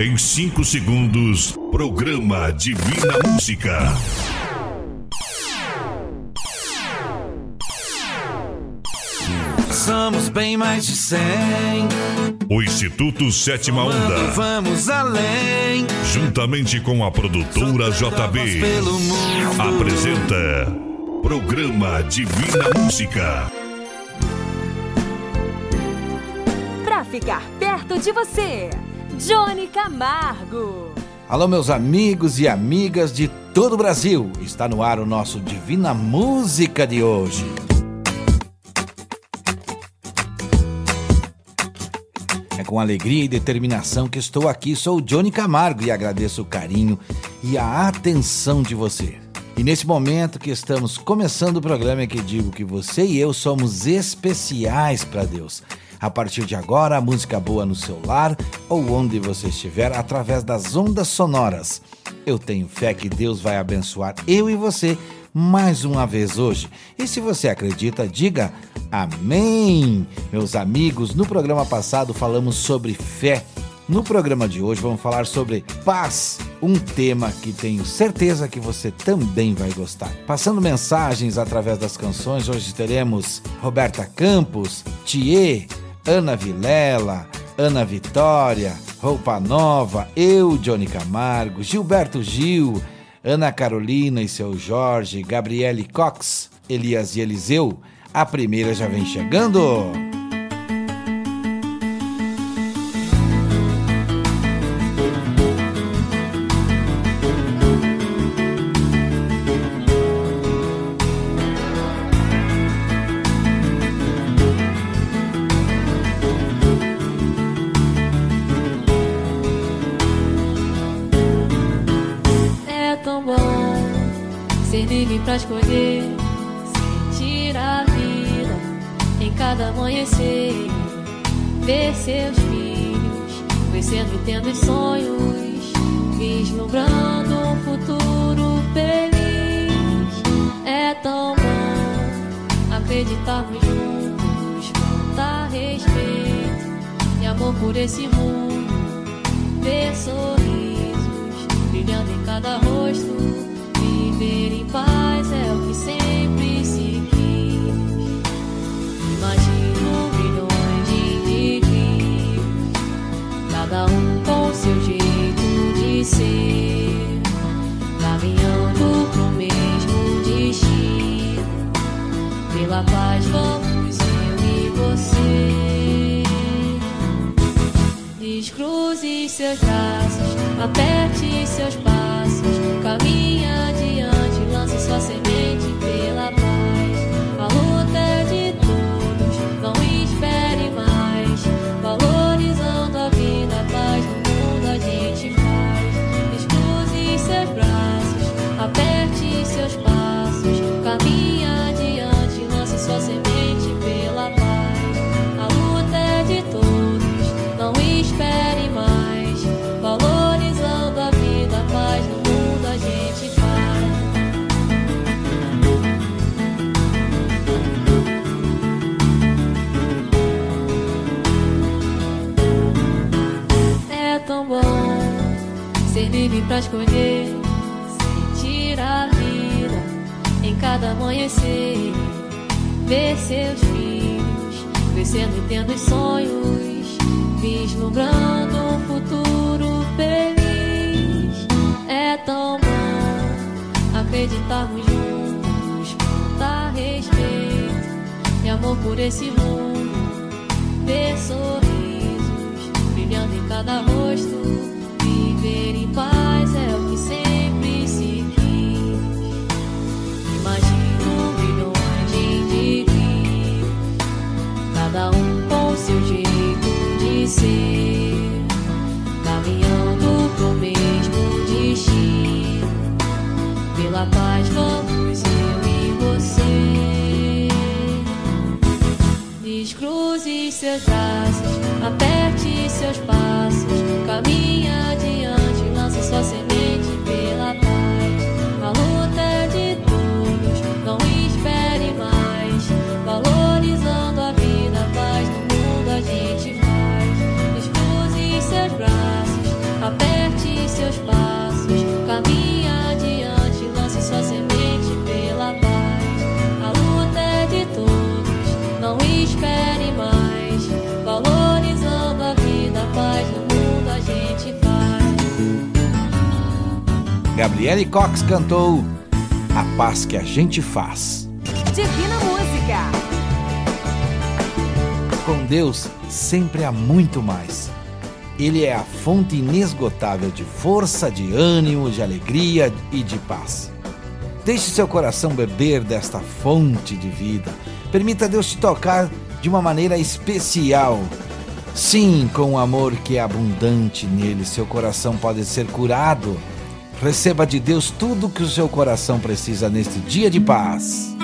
Em 5 segundos, programa Divina Música. Somos bem mais de 100. O Instituto Sétima Onda, Vamos além. juntamente com a produtora JB, Pelo mundo. apresenta Programa Divina Música. Pra ficar perto de você, Johnny Camargo. Alô, meus amigos e amigas de todo o Brasil. Está no ar o nosso Divina Música de hoje. É com alegria e determinação que estou aqui. Sou o Johnny Camargo e agradeço o carinho e a atenção de você. E nesse momento que estamos começando o programa é que digo que você e eu somos especiais para Deus. A partir de agora, música boa no seu lar ou onde você estiver, através das ondas sonoras. Eu tenho fé que Deus vai abençoar eu e você mais uma vez hoje. E se você acredita, diga amém. Meus amigos, no programa passado falamos sobre fé. No programa de hoje vamos falar sobre paz, um tema que tenho certeza que você também vai gostar. Passando mensagens através das canções, hoje teremos Roberta Campos, Thier, Ana Vilela, Ana Vitória, Roupa Nova, eu, Johnny Camargo, Gilberto Gil, Ana Carolina e seu Jorge, Gabriele Cox, Elias e Eliseu. A primeira já vem chegando. Livre pra escolher, sentir a vida em cada amanhecer, ver seus filhos crescendo e tendo sonhos, vislumbrando um futuro feliz. É tão bom acreditarmos juntos, contar respeito e amor por esse mundo, ver sorrisos brilhando em cada rosto, viver em paz é o que sempre se quis. Imagino milhões de indivíduos, cada um com seu jeito de ser, caminhando pro mesmo destino. Pela paz vamos eu e você. Descruze seus braços, aperte seus passos, caminhe adiante, Gabriele Cox cantou A Paz que a Gente Faz. Divina Música. Com Deus sempre há muito mais. Ele é a fonte inesgotável de força, de ânimo, de alegria e de paz. Deixe seu coração beber desta fonte de vida. Permita Deus te tocar de uma maneira especial. Sim, com o amor que é abundante nele, seu coração pode ser curado. Receba de Deus tudo o que o seu coração precisa neste dia de paz.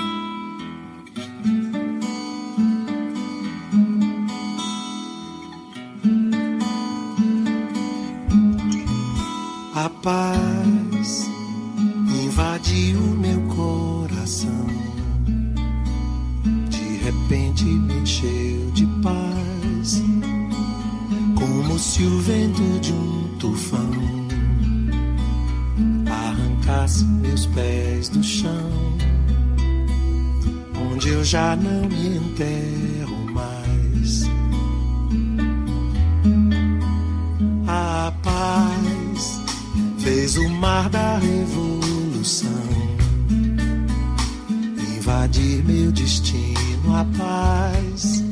Destino. A paz,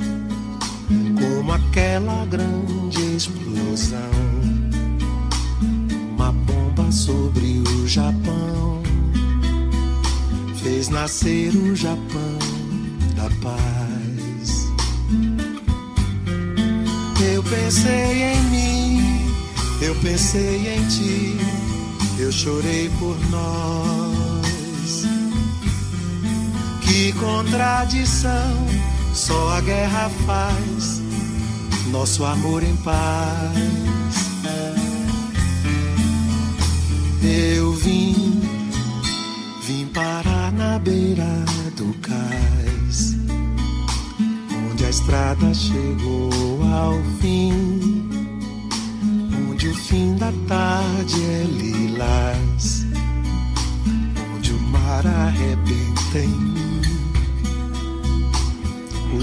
como aquela grande explosão, uma bomba sobre o Japão, fez nascer o Japão da paz. Eu pensei em mim, eu pensei em ti, eu chorei por nós. Que contradição, só a guerra faz nosso amor em paz. Eu vim, vim parar na beira do cais, onde a estrada chegou ao fim onde o fim da tarde é lilás, onde o mar arrebenta em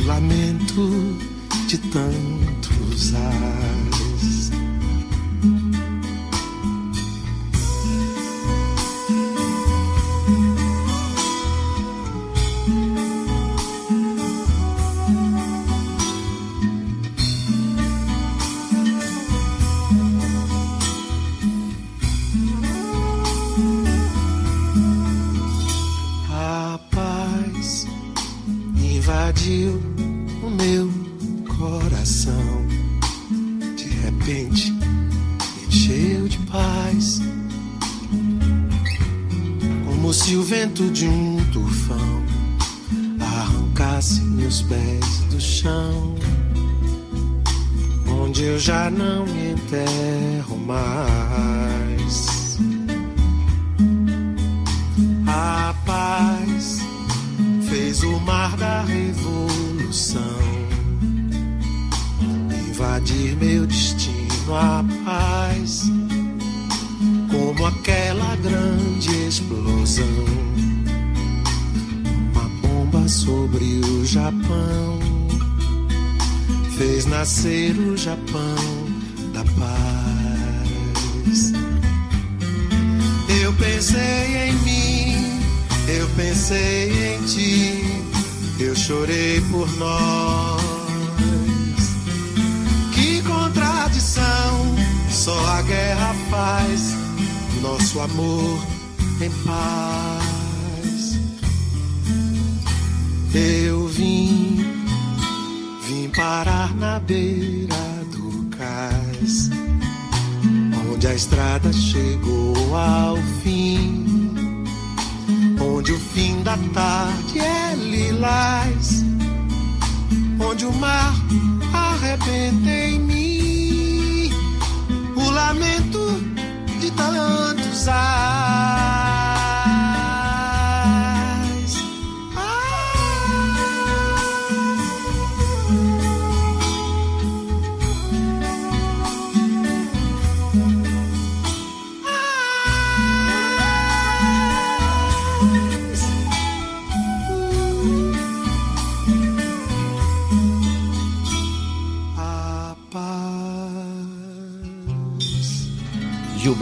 lamento de tantos ais. Paz. Como se o vento de um tufão arrancasse meus pés do chão. Onde eu já não me enterro mais. A paz fez o mar da revolução invadir meu destino. A paz, como aquela grande explosão, uma bomba sobre o Japão fez nascer o Japão da paz. Eu pensei em mim, eu pensei em ti, eu chorei por nós. Que contradição, só a guerra faz nosso amor em paz. Eu vim, vim parar na beira do cais onde a estrada chegou ao fim, onde o fim da tarde é lilás, onde o mar arrebenta em mim, o lamento de tantos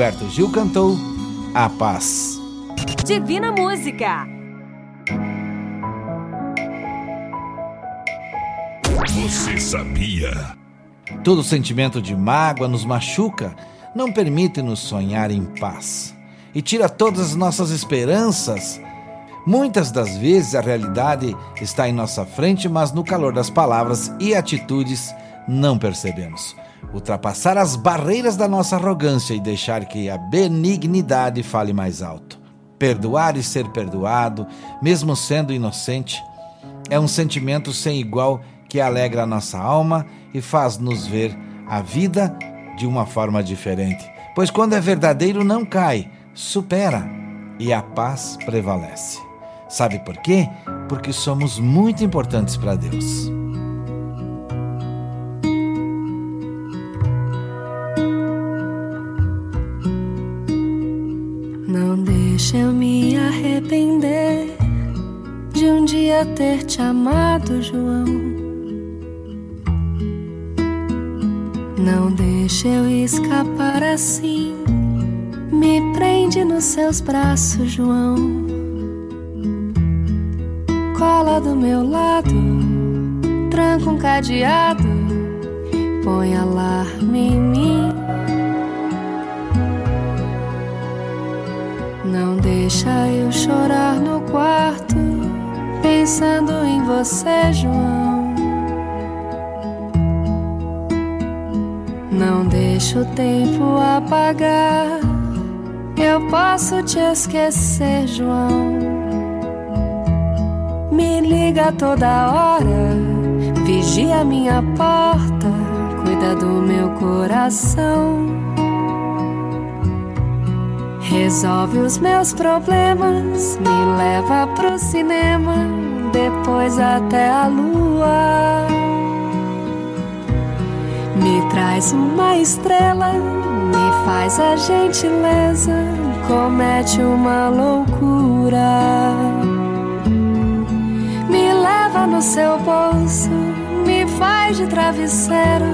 Gilberto Gil cantou a paz. Divina Música. Você sabia? Todo sentimento de mágoa nos machuca, não permite-nos sonhar em paz e tira todas as nossas esperanças. Muitas das vezes a realidade está em nossa frente, mas no calor das palavras e atitudes não percebemos. Ultrapassar as barreiras da nossa arrogância e deixar que a benignidade fale mais alto. Perdoar e ser perdoado, mesmo sendo inocente, é um sentimento sem igual que alegra a nossa alma e faz-nos ver a vida de uma forma diferente. Pois quando é verdadeiro, não cai, supera e a paz prevalece. Sabe por quê? Porque somos muito importantes para Deus. De dia ter te amado, João. Não deixe eu escapar assim. Me prende nos seus braços, João. Cola do meu lado, tranca um cadeado, põe alarme em mim. Não deixa eu chorar no quarto, pensando em você, João. Não deixa o tempo apagar, eu posso te esquecer, João. Me liga toda hora, vigia minha porta, cuida do meu coração. Resolve os meus problemas, me leva pro cinema, depois até a lua. Me traz uma estrela, me faz a gentileza, comete uma loucura. Me leva no seu bolso, me faz de travesseiro,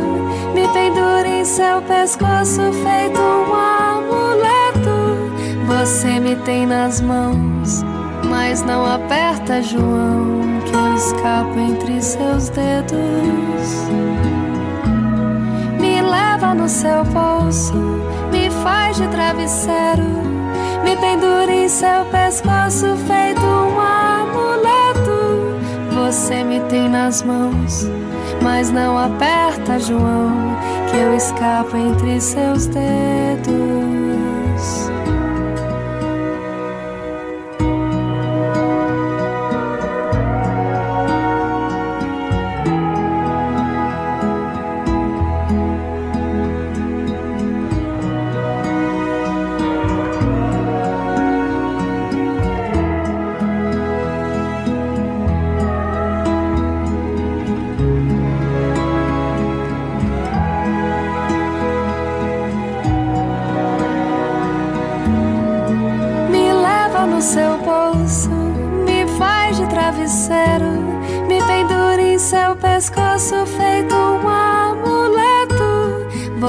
me pendura em seu pescoço, feito um amuleto. Você me tem nas mãos, mas não aperta, João, que eu escapo entre seus dedos. Me leva no seu bolso, me faz de travesseiro, me pendura em seu pescoço, feito um amuleto. Você me tem nas mãos, mas não aperta, João, que eu escapo entre seus dedos.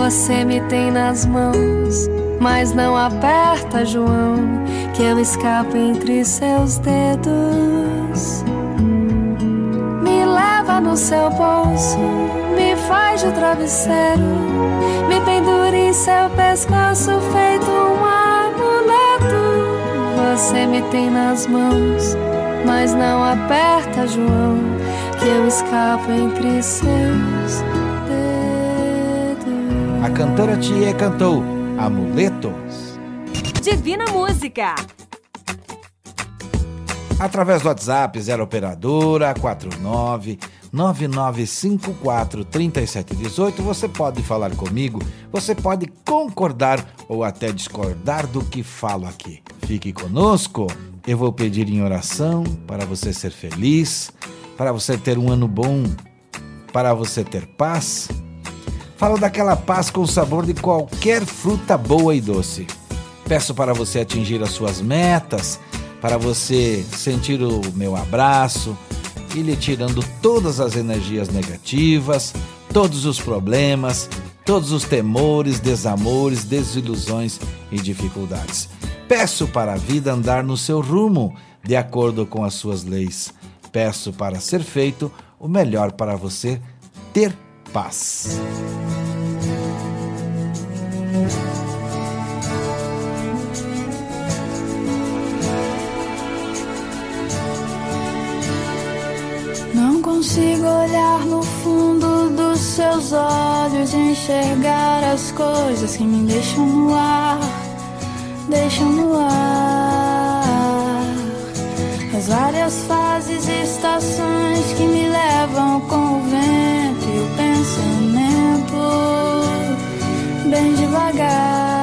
Você me tem nas mãos, mas não aperta, João, que eu escapo entre seus dedos. Me leva no seu bolso, me faz de travesseiro, me pendura em seu pescoço, feito um amuleto. Você me tem nas mãos, mas não aperta, João, que eu escapo entre seus dedos. Cantora Tia cantou Amuletos. Divina Música. Através do WhatsApp 0 operadora 49 9954 3718 você pode falar comigo, você pode concordar ou até discordar do que falo aqui. Fique conosco. Eu vou pedir em oração para você ser feliz, para você ter um ano bom, para você ter paz. Falo daquela paz com o sabor de qualquer fruta boa e doce. Peço para você atingir as suas metas, para você sentir o meu abraço e lhe tirando todas as energias negativas, todos os problemas, todos os temores, desamores, desilusões e dificuldades. Peço para a vida andar no seu rumo, de acordo com as suas leis. Peço para ser feito o melhor para você ter paz. Não consigo olhar no fundo dos seus olhos e enxergar as coisas que me deixam no ar, deixam no ar. As várias fases e estações que me levam com o vento pensamento bem devagar.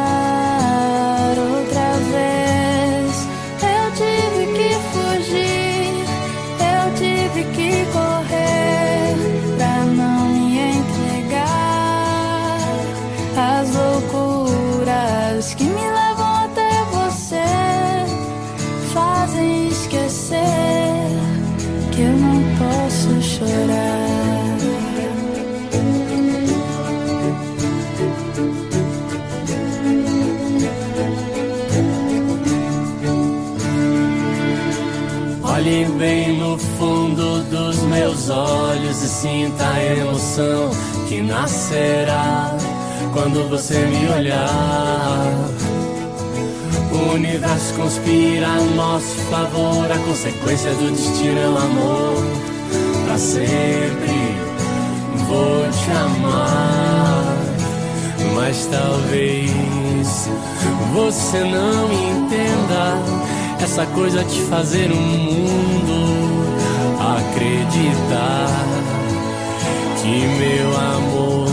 Dos meus olhos e sinta a emoção que nascerá quando você me olhar. O universo conspira a nosso favor, a consequência do destino é o amor. Pra sempre vou te amar, mas talvez você não entenda essa coisa de fazer o mundo acreditar que meu amor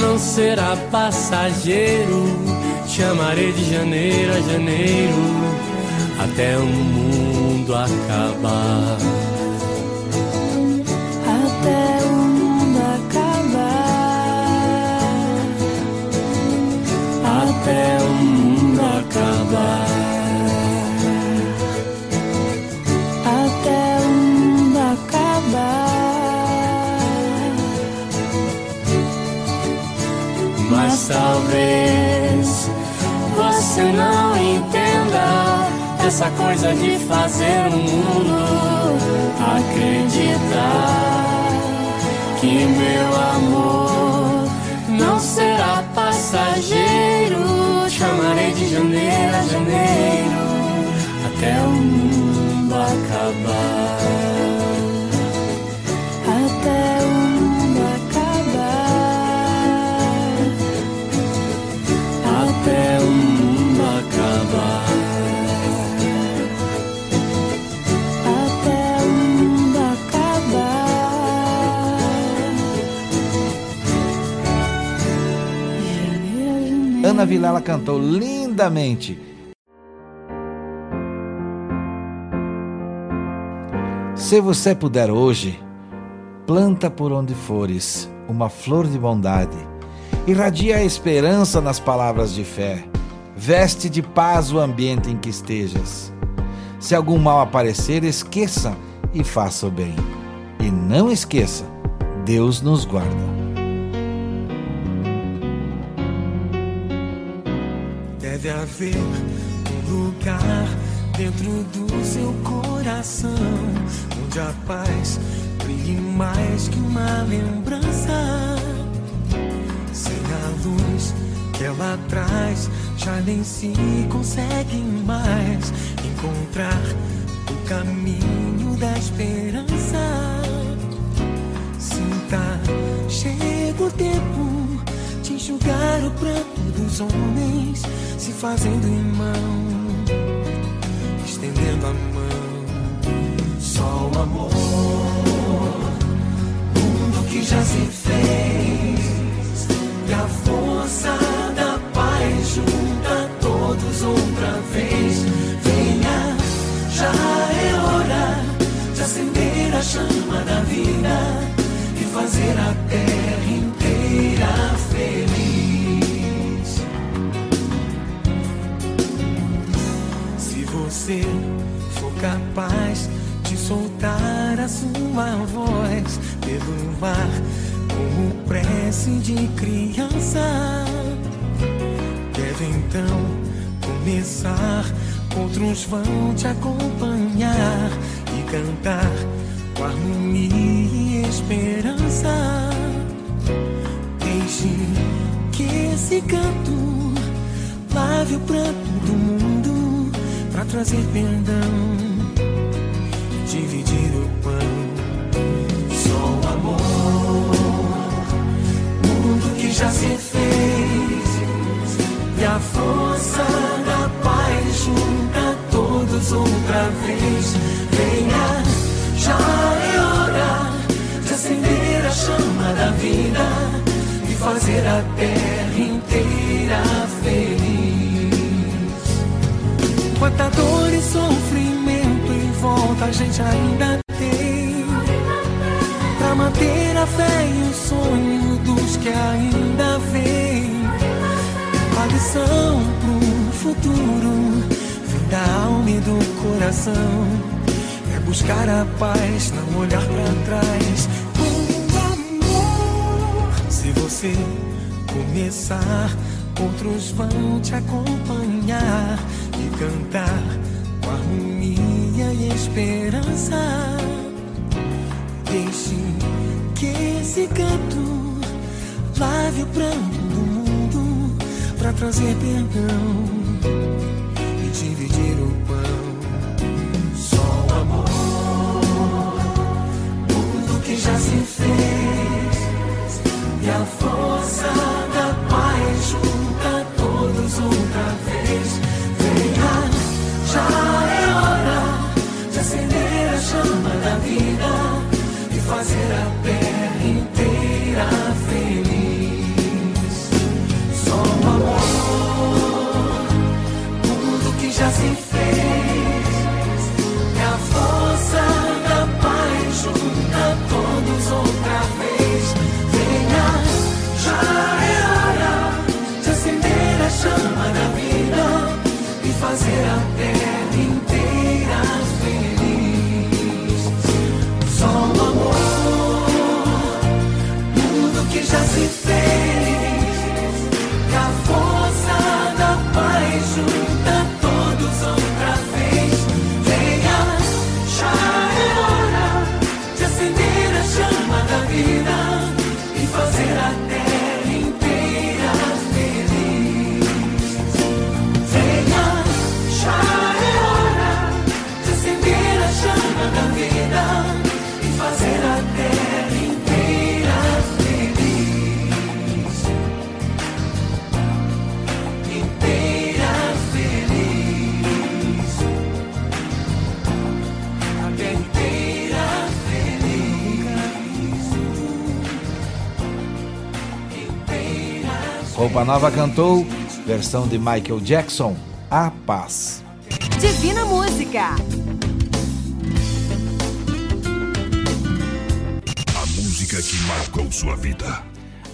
não será passageiro. Te amarei de janeiro a janeiro até o mundo acabar. Até o mundo acabar. Até o mundo acabar. Talvez você não entenda essa coisa de fazer o mundo acreditar que meu amor não será passageiro. Chamarei de janeiro a janeiro até o mundo acabar. Ana Vilela cantou lindamente. Se você puder hoje, planta por onde fores uma flor de bondade, irradia a esperança nas palavras de fé, veste de paz o ambiente em que estejas. Se algum mal aparecer, esqueça e faça o bem. E não esqueça, Deus nos guarda. Haver um lugar dentro do seu coração onde a paz brilhe mais que uma lembrança. Sem a luz que ela traz, já nem se consegue mais encontrar o caminho da esperança. Sinta, chega o tempo enxugar o pranto dos homens, se fazendo irmão, estendendo a mão. Só o amor, mundo que já se fez, e a força da paz junta todos outra vez. Venha, já é hora de acender a chama da vida e fazer a terra a sua voz pelo ar como prece de criança, deve então, com começar, outros vão te acompanhar e cantar com harmonia e esperança. Deixe que esse canto lave o pranto do mundo para trazer perdão, já se fez e a força da paz junta todos outra vez. Venha, já é hora de acender a chama da vida e fazer a terra inteira feliz. Quanta dor e sofrimento em volta a gente ainda tem pra manter a fé e o sonho dos que ainda vêm. A lição pro futuro vem da alma e do coração. É buscar a paz, não olhar pra trás. Com amor. Se você começar, outros vão te acompanhar e cantar com harmonia e esperança. Deixe que esse canto lave o pranto do mundo para trazer perdão e dividir o pão. Só o amor, mundo que já se fez e a força da paz junta todos outra vez. Venha, já é hora de acender a chama da vida e fazer a terra Roupa Nova cantou, versão de Michael Jackson, A Paz. Divina Música. A música que marcou sua vida.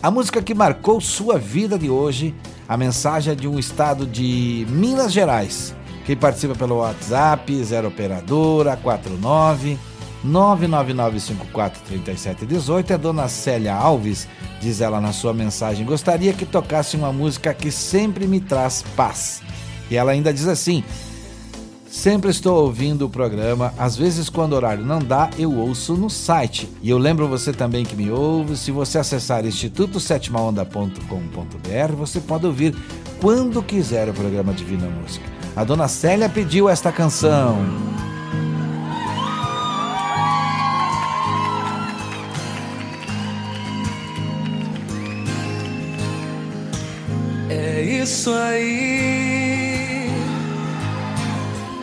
A música que marcou sua vida de hoje, a mensagem é de um estado de Minas Gerais. Quem participa pelo WhatsApp, 0 operadora 49 999543718 é Dona Célia Alves. Diz ela na sua mensagem: Gostaria que tocasse uma música que sempre me traz paz. E ela ainda diz assim: Sempre estou ouvindo o programa, às vezes quando o horário não dá, eu ouço no site. E eu lembro você também que me ouve, se você acessar institutosétimaonda.com.br, você pode ouvir quando quiser o programa Divina Música. A dona Célia pediu esta canção. Isso aí.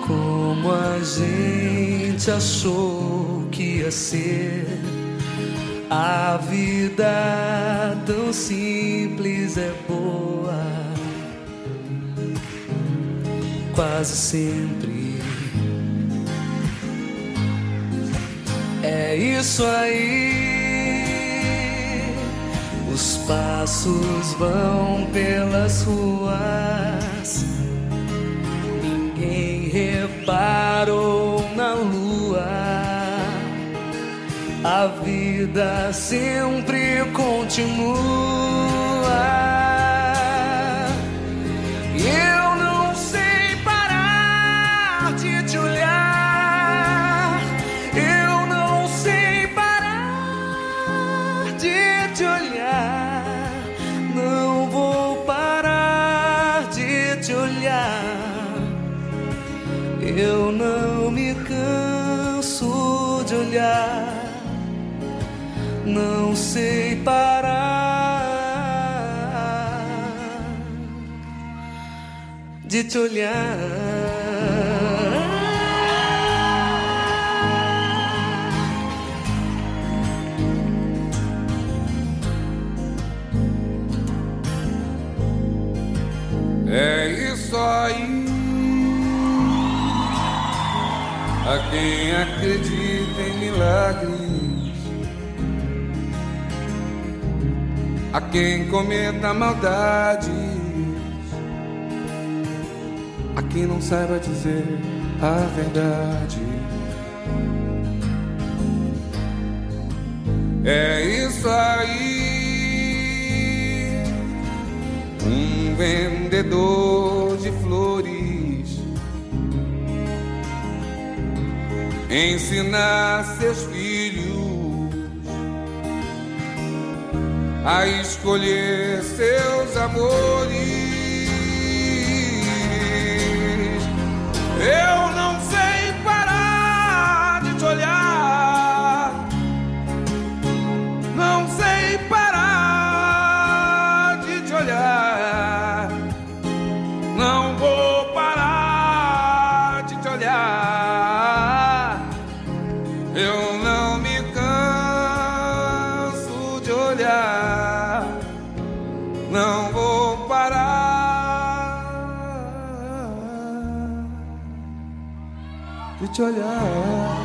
Como a gente achou que ia ser. A vida tão simples é boa. Quase sempre. É isso aí. Os passos vão pelas ruas. Ninguém reparou na lua. A vida sempre continua. De te olhar. É isso aí. A quem acredita em milagres, a quem cometa maldades, a quem não saiba dizer a verdade. É isso aí. um vendedor de flores ensinar seus filhos a escolher seus amores. Eu te olhar.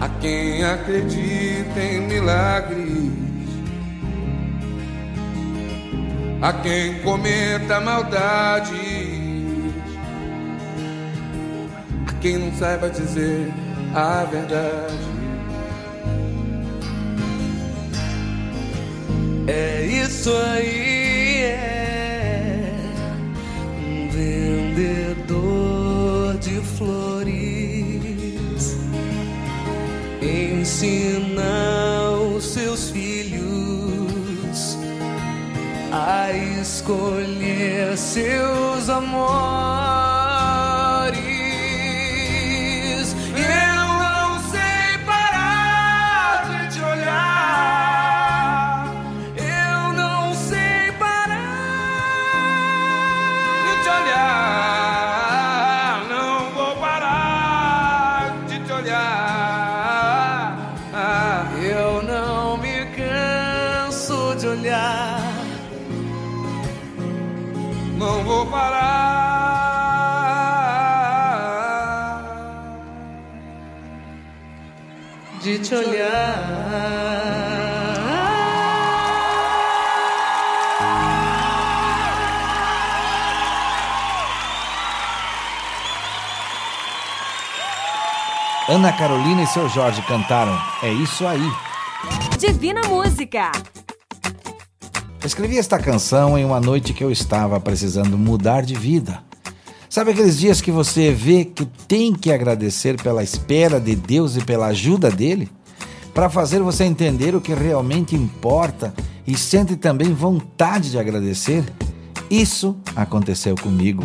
A quem acredita em milagres, a quem cometa maldades, a quem não saiba dizer a verdade. É isso aí, ensina os seus filhos a escolher seus amores. Ana Carolina e seu Jorge cantaram É Isso Aí. Divina Música. Escrevi esta canção em uma noite que eu estava precisando mudar de vida. Sabe aqueles dias que você vê que tem que agradecer pela espera de Deus e pela ajuda dele? Para fazer você entender o que realmente importa e sente também vontade de agradecer? Isso aconteceu comigo.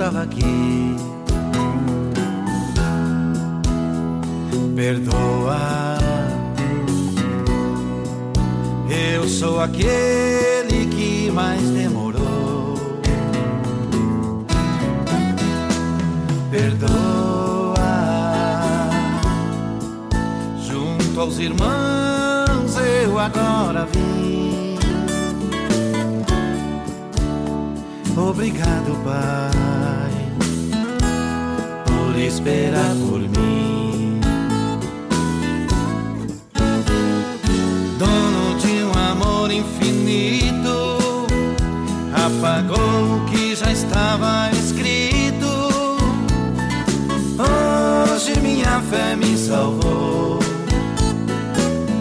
Que faltava aqui. Perdoa. sou aquele que mais demorou. Perdoa, junto aos irmãos eu agora Obrigado, Pai, por esperar por mim. Dono de um amor infinito, apagou o que já estava escrito. Hoje minha fé me salvou.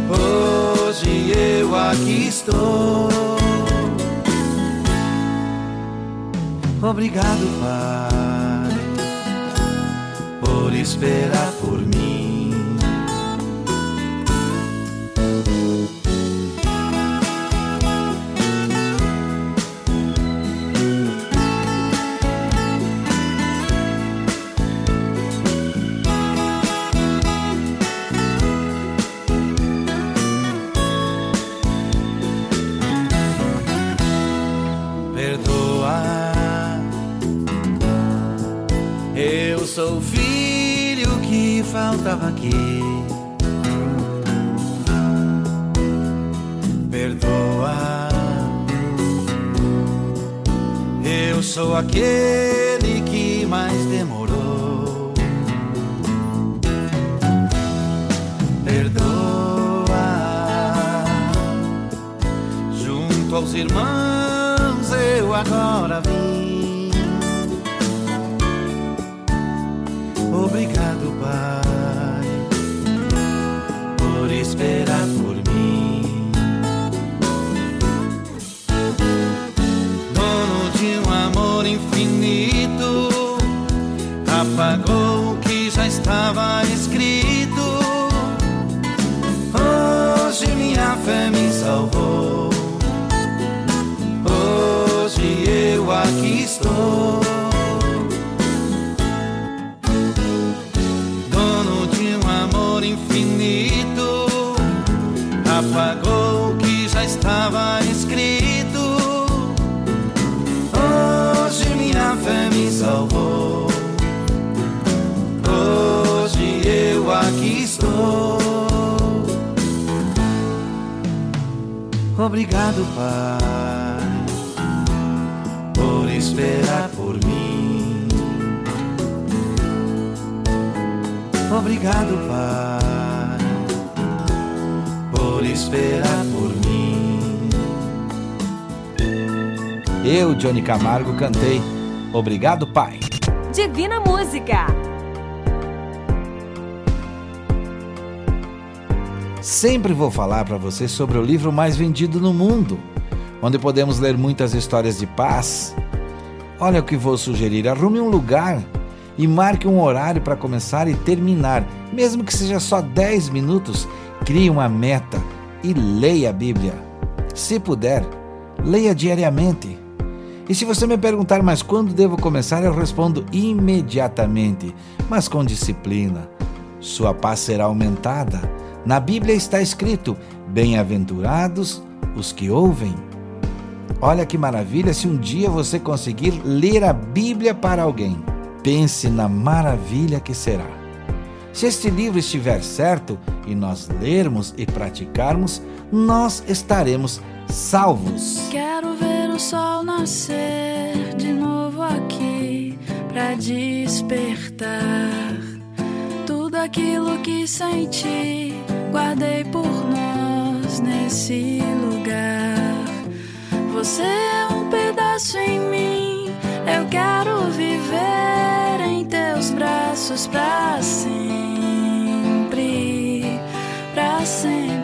Hoje eu aqui estou. Obrigado, Pai, por esperar por mim. Que faltava aqui. Perdoa. Eu sou aquele apagou o que já estava escrito. Hoje minha fé me salvou. Hoje eu aqui estou. Obrigado, Pai, por esperar por mim. Obrigado, Pai, por esperar por mim. Eu, Johnny Camargo, cantei Obrigado, Pai. Divina Música. Sempre vou falar para você sobre o livro mais vendido no mundo, onde podemos ler muitas histórias de paz. Olha o que vou sugerir: arrume um lugar e marque um horário para começar e terminar, mesmo que seja só 10 minutos. Crie uma meta e leia a Bíblia. Se puder, leia diariamente. E se você me perguntar, mas quando devo começar, eu respondo imediatamente, mas com disciplina. Sua paz será aumentada. Na Bíblia está escrito: Bem-aventurados os que ouvem. Olha que maravilha se um dia você conseguir ler a Bíblia para alguém. Pense na maravilha que será. Se este livro estiver certo e nós lermos e praticarmos, nós estaremos salvos. Quero ver o sol nascer de novo aqui pra despertar tudo aquilo que senti, guardei por nós nesse lugar. Você é um pedaço em mim, eu quero viver braços pra sempre, pra sempre.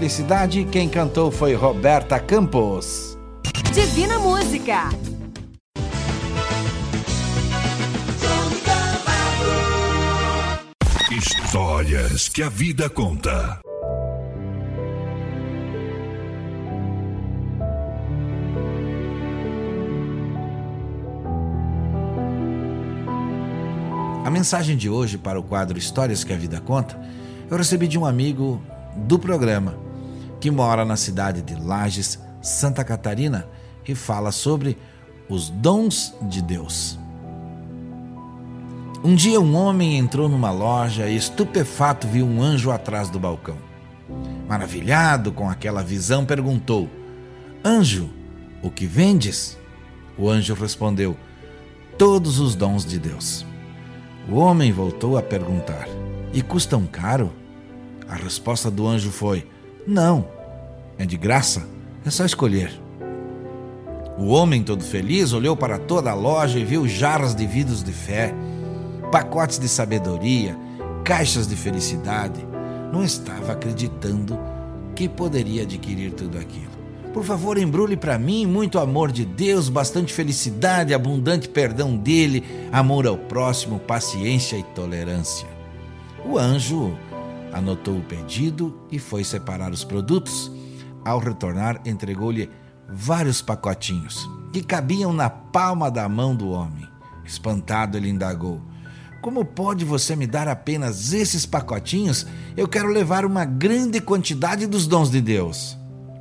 Felicidade, quem cantou foi Roberta Campos. Divina Música. Histórias que a vida conta. A mensagem de hoje para o quadro Histórias que a Vida Conta eu recebi de um amigo do programa que mora na cidade de Lages, Santa Catarina e fala sobre os dons de Deus. Um dia um homem entrou numa loja e estupefato viu um anjo atrás do balcão. Maravilhado com aquela visão, perguntou: Anjo, o que vendes? O anjo respondeu: Todos os dons de Deus. O homem voltou a perguntar: E custam caro? A resposta do anjo foi: Não, é de graça, é só escolher. O homem, todo feliz, olhou para toda a loja e viu jarras de vidros de fé, pacotes de sabedoria, caixas de felicidade. Não estava acreditando que poderia adquirir tudo aquilo. Por favor, embrulhe para mim muito amor de Deus, bastante felicidade, abundante perdão dele, amor ao próximo, paciência e tolerância. O anjo anotou o pedido e foi separar os produtos. Ao retornar, entregou-lhe vários pacotinhos que cabiam na palma da mão do homem. Espantado, ele indagou: Como pode você me dar apenas esses pacotinhos? Eu quero levar uma grande quantidade dos dons de Deus.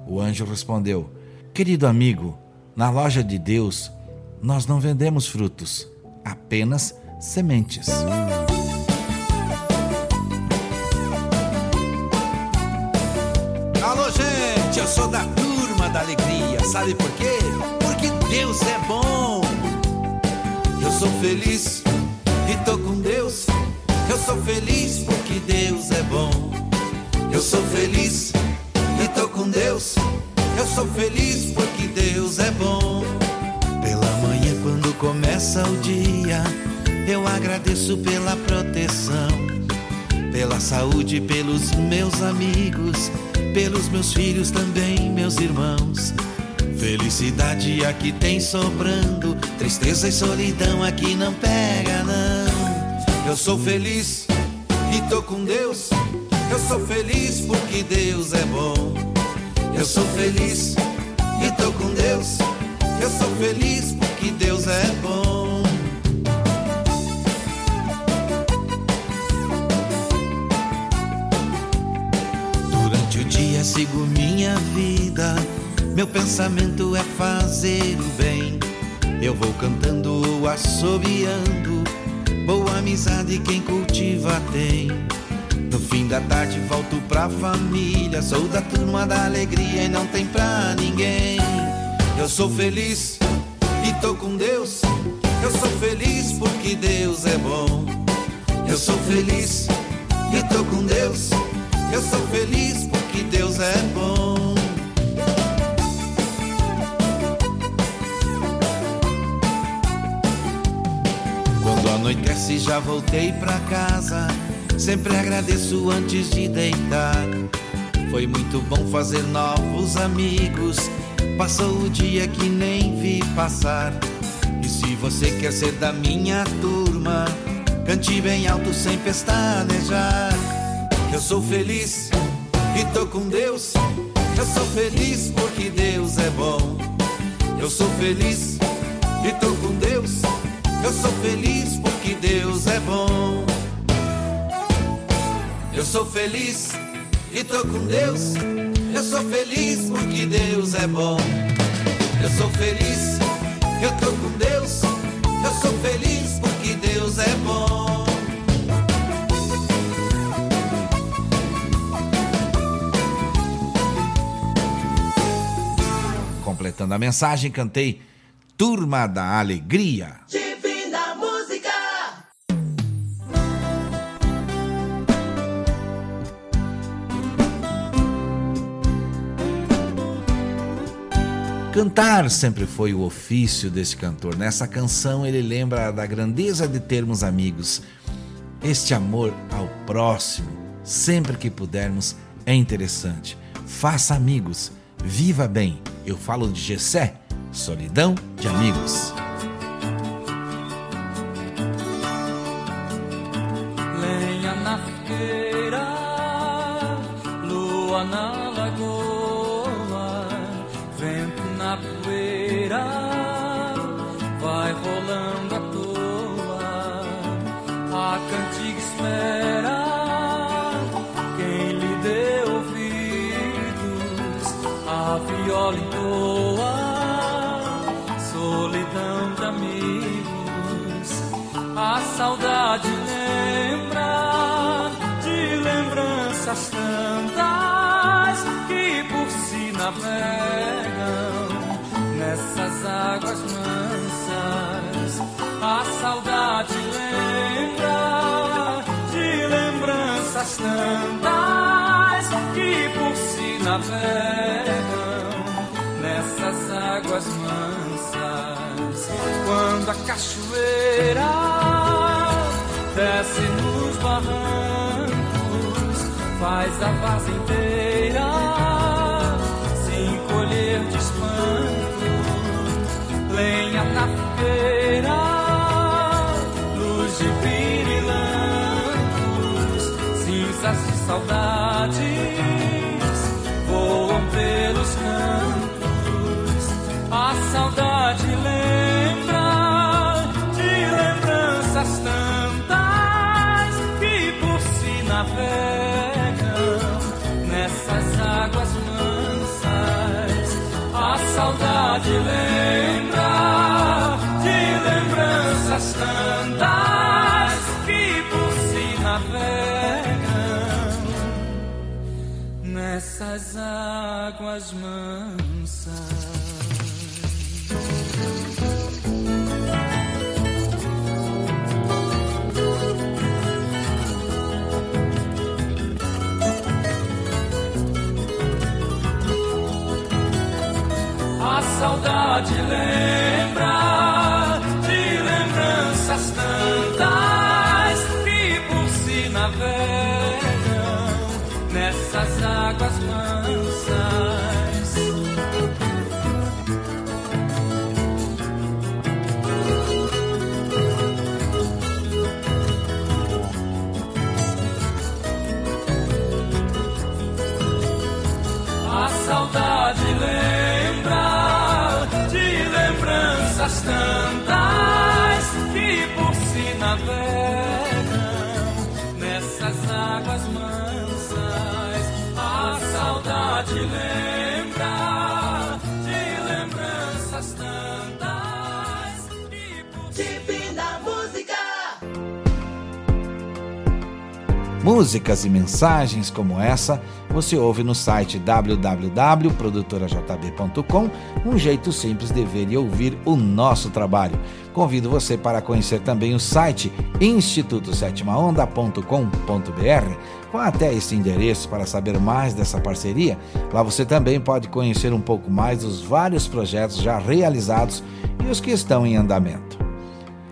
O anjo respondeu: Querido amigo, na loja de Deus nós não vendemos frutos, apenas sementes. Da alegria. Sabe por quê? Porque Deus é bom. Eu sou feliz e tô com Deus. Eu sou feliz porque Deus é bom. Eu sou feliz e tô com Deus. Eu sou feliz porque Deus é bom. Pela manhã, quando começa o dia, eu agradeço pela proteção, pela saúde, pelos meus amigos, pelos meus filhos também, meus irmãos. Felicidade aqui tem sobrando, tristeza e solidão aqui não pega não. Eu sou feliz e tô com Deus. Eu sou feliz porque Deus é bom. Eu sou feliz e tô com Deus. Eu sou feliz porque Deus é bom. Sigo minha vida. Meu pensamento é fazer o bem. Eu vou cantando assobiando. Boa amizade quem cultiva tem. No fim da tarde volto pra família. Sou da turma da alegria e não tem pra ninguém. Eu sou feliz e tô com Deus. Eu sou feliz porque Deus é bom. Eu sou feliz e tô com Deus. Eu sou feliz porque Deus é bom. Quando anoitece já voltei pra casa. Sempre agradeço antes de deitar. Foi muito bom fazer novos amigos. Passou o dia que nem vi passar. E se você quer ser da minha turma, cante bem alto sem pestanejar. Eu sou feliz e tô com Deus. Eu sou feliz porque Deus é bom. Eu sou feliz e tô com Deus. Eu sou feliz porque Deus é bom. Eu sou feliz e tô com Deus. Eu sou feliz porque Deus é bom. Eu sou feliz, eu tô com Deus. Eu sou feliz porque Deus é bom. Completando a mensagem, cantei Turma da Alegria. Divina Música. Cantar sempre foi o ofício desse cantor. Nessa canção ele lembra da grandeza de termos amigos. Este amor ao próximo, sempre que pudermos, é interessante. Faça amigos, viva bem. Eu falo de Gessé, solidão de amigos. Si navegam nessas águas mansas. Quando a cachoeira desce nos barrancos, faz a vaza inteira se encolher de espanto, lenha na fogueira, luz de cinzas de saudades tantas que por si navegam nessas águas mansas. A saudade lembra águas mansas. A saudade lembra Músicas e mensagens como essa você ouve no site www.produtorajb.com, um jeito simples de ver e ouvir o nosso trabalho. Convido você para conhecer também o site institutosétimaonda.com.br, com até esse endereço para saber mais dessa parceria. Lá você também pode conhecer um pouco mais dos vários projetos já realizados e os que estão em andamento.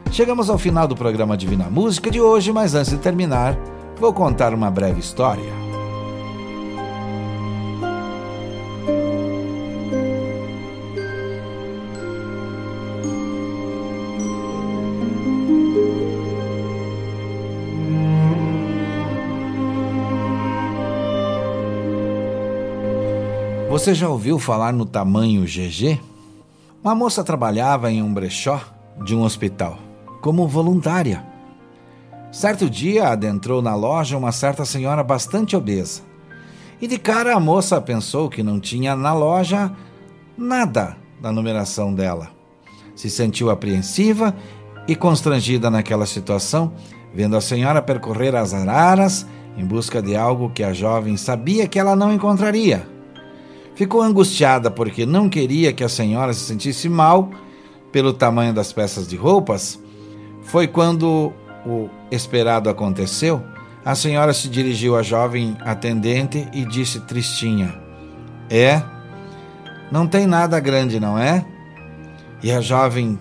Chegamos ao final do programa Divina Música de hoje, mas antes de terminar, vou contar uma breve história. Você já ouviu falar no tamanho GG? Uma moça trabalhava em um brechó de um hospital como voluntária. Certo dia adentrou na loja uma certa senhora bastante obesa. E de cara a moça pensou que não tinha na loja nada da numeração dela. Se sentiu apreensiva e constrangida naquela situação, vendo a senhora percorrer as araras em busca de algo que a jovem sabia que ela não encontraria. Ficou angustiada porque não queria que a senhora se sentisse mal pelo tamanho das peças de roupas. Foi quando o esperado aconteceu. A senhora se dirigiu à jovem atendente e disse tristinha: É, não tem nada grande, não é? E a jovem,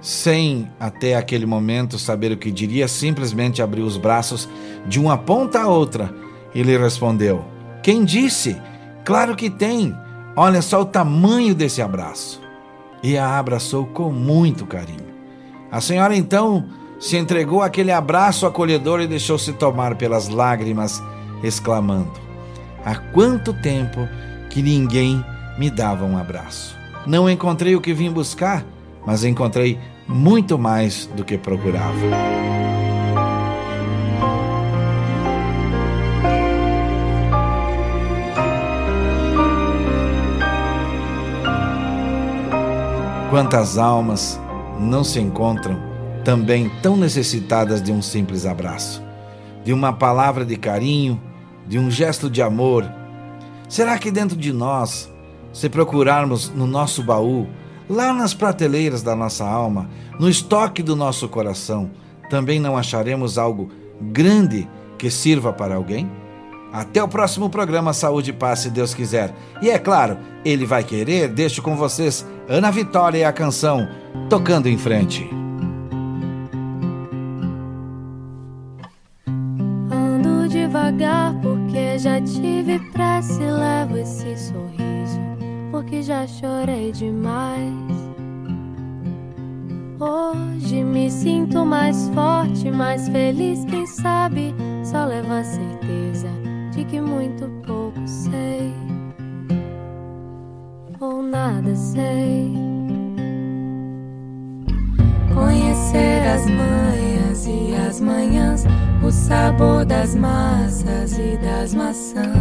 sem até aquele momento saber o que diria, simplesmente abriu os braços de uma ponta a outra e lhe respondeu: Quem disse? Claro que tem. Olha só o tamanho desse abraço. E a abraçou com muito carinho. A senhora então se entregou àquele abraço acolhedor e deixou-se tomar pelas lágrimas, exclamando: Há quanto tempo que ninguém me dava um abraço. Não encontrei o que vim buscar, mas encontrei muito mais do que procurava. Quantas almas não se encontram também tão necessitadas de um simples abraço, de uma palavra de carinho, de um gesto de amor? Será que dentro de nós, se procurarmos no nosso baú, lá nas prateleiras da nossa alma, no estoque do nosso coração, também não acharemos algo grande que sirva para alguém? Até o próximo programa Saúde e Paz, se Deus quiser. E é claro, ele vai querer, deixo com vocês Ana Vitória e a canção Tocando em Frente. Devagar porque já tive pressa e levo esse sorriso porque já chorei demais. Hoje me sinto mais forte, mais feliz, quem sabe só leva a certeza de que muito pouco sei ou nada sei. Conhecer as e as manhãs, o sabor das massas e das maçãs.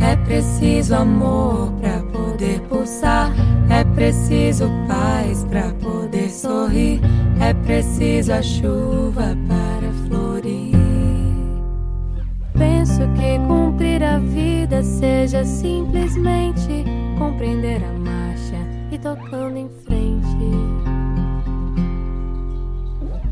É preciso amor para poder pulsar, é preciso paz para poder sorrir, é preciso a chuva para florir. Penso que cumprir a vida seja simplesmente compreender a marcha e tocando em frente.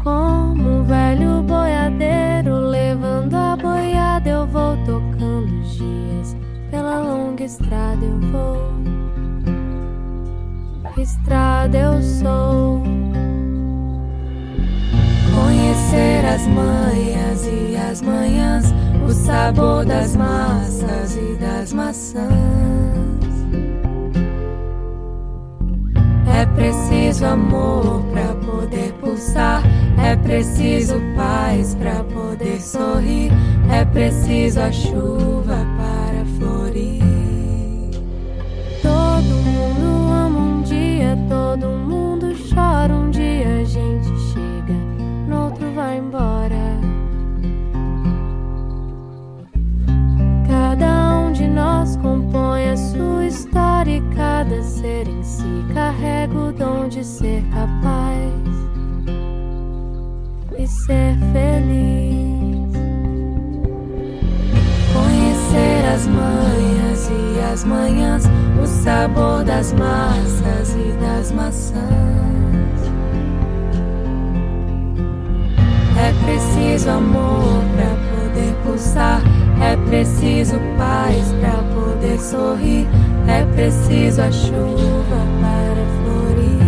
Como um velho boiadeiro levando a boiada, eu vou tocando os dias. Pela longa estrada eu vou. Estrada eu sou. Conhecer as manhas e as manhãs, o sabor das massas e das maçãs. É preciso amor para poder pulsar. É preciso paz para poder sorrir. É preciso a chuva para florir. Todo mundo ama um dia, todo mundo preciso a chuva para florir.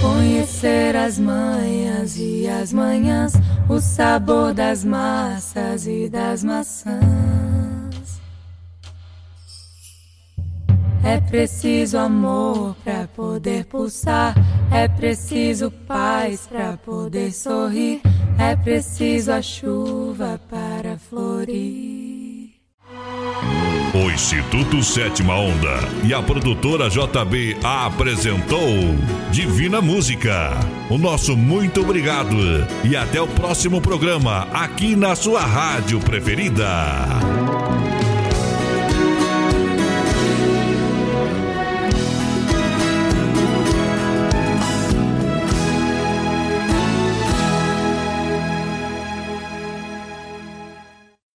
Conhecer as manhãs e as manhãs, o sabor das massas e das maçãs. É preciso amor pra poder pulsar, é preciso paz pra poder sorrir, é preciso a chuva para florir. O Instituto Sétima Onda e a produtora JB apresentou Divina Música. O nosso muito obrigado e até o próximo programa aqui na sua rádio preferida.